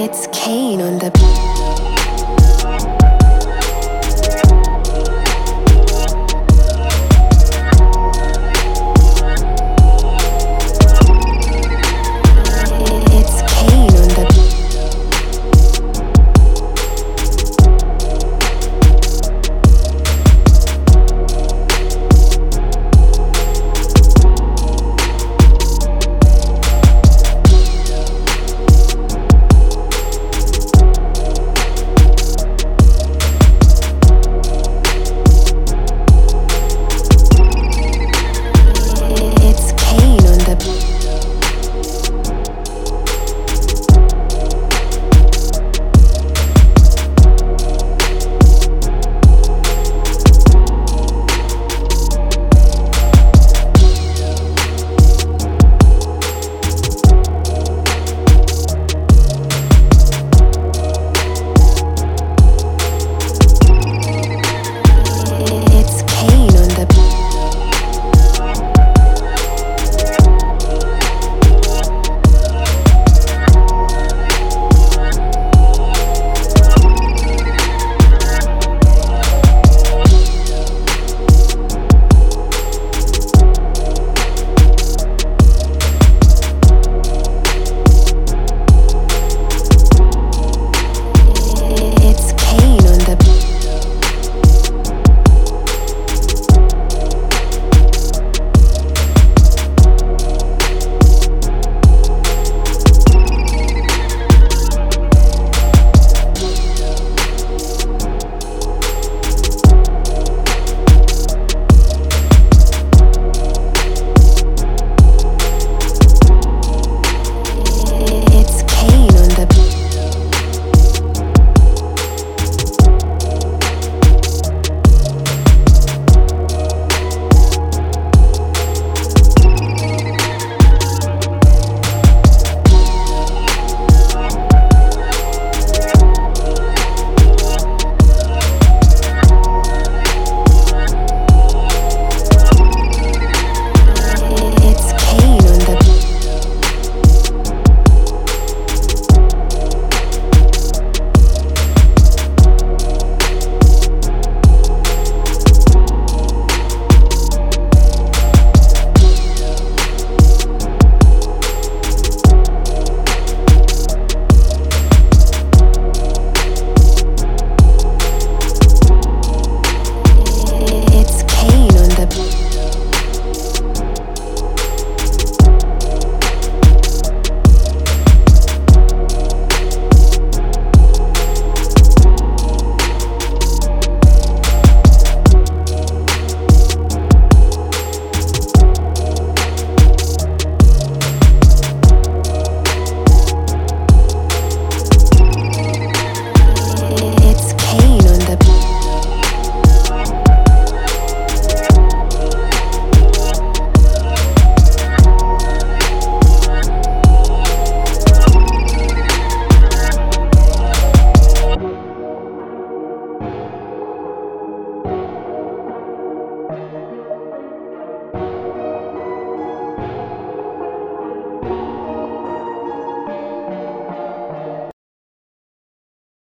It's Kane on the beat.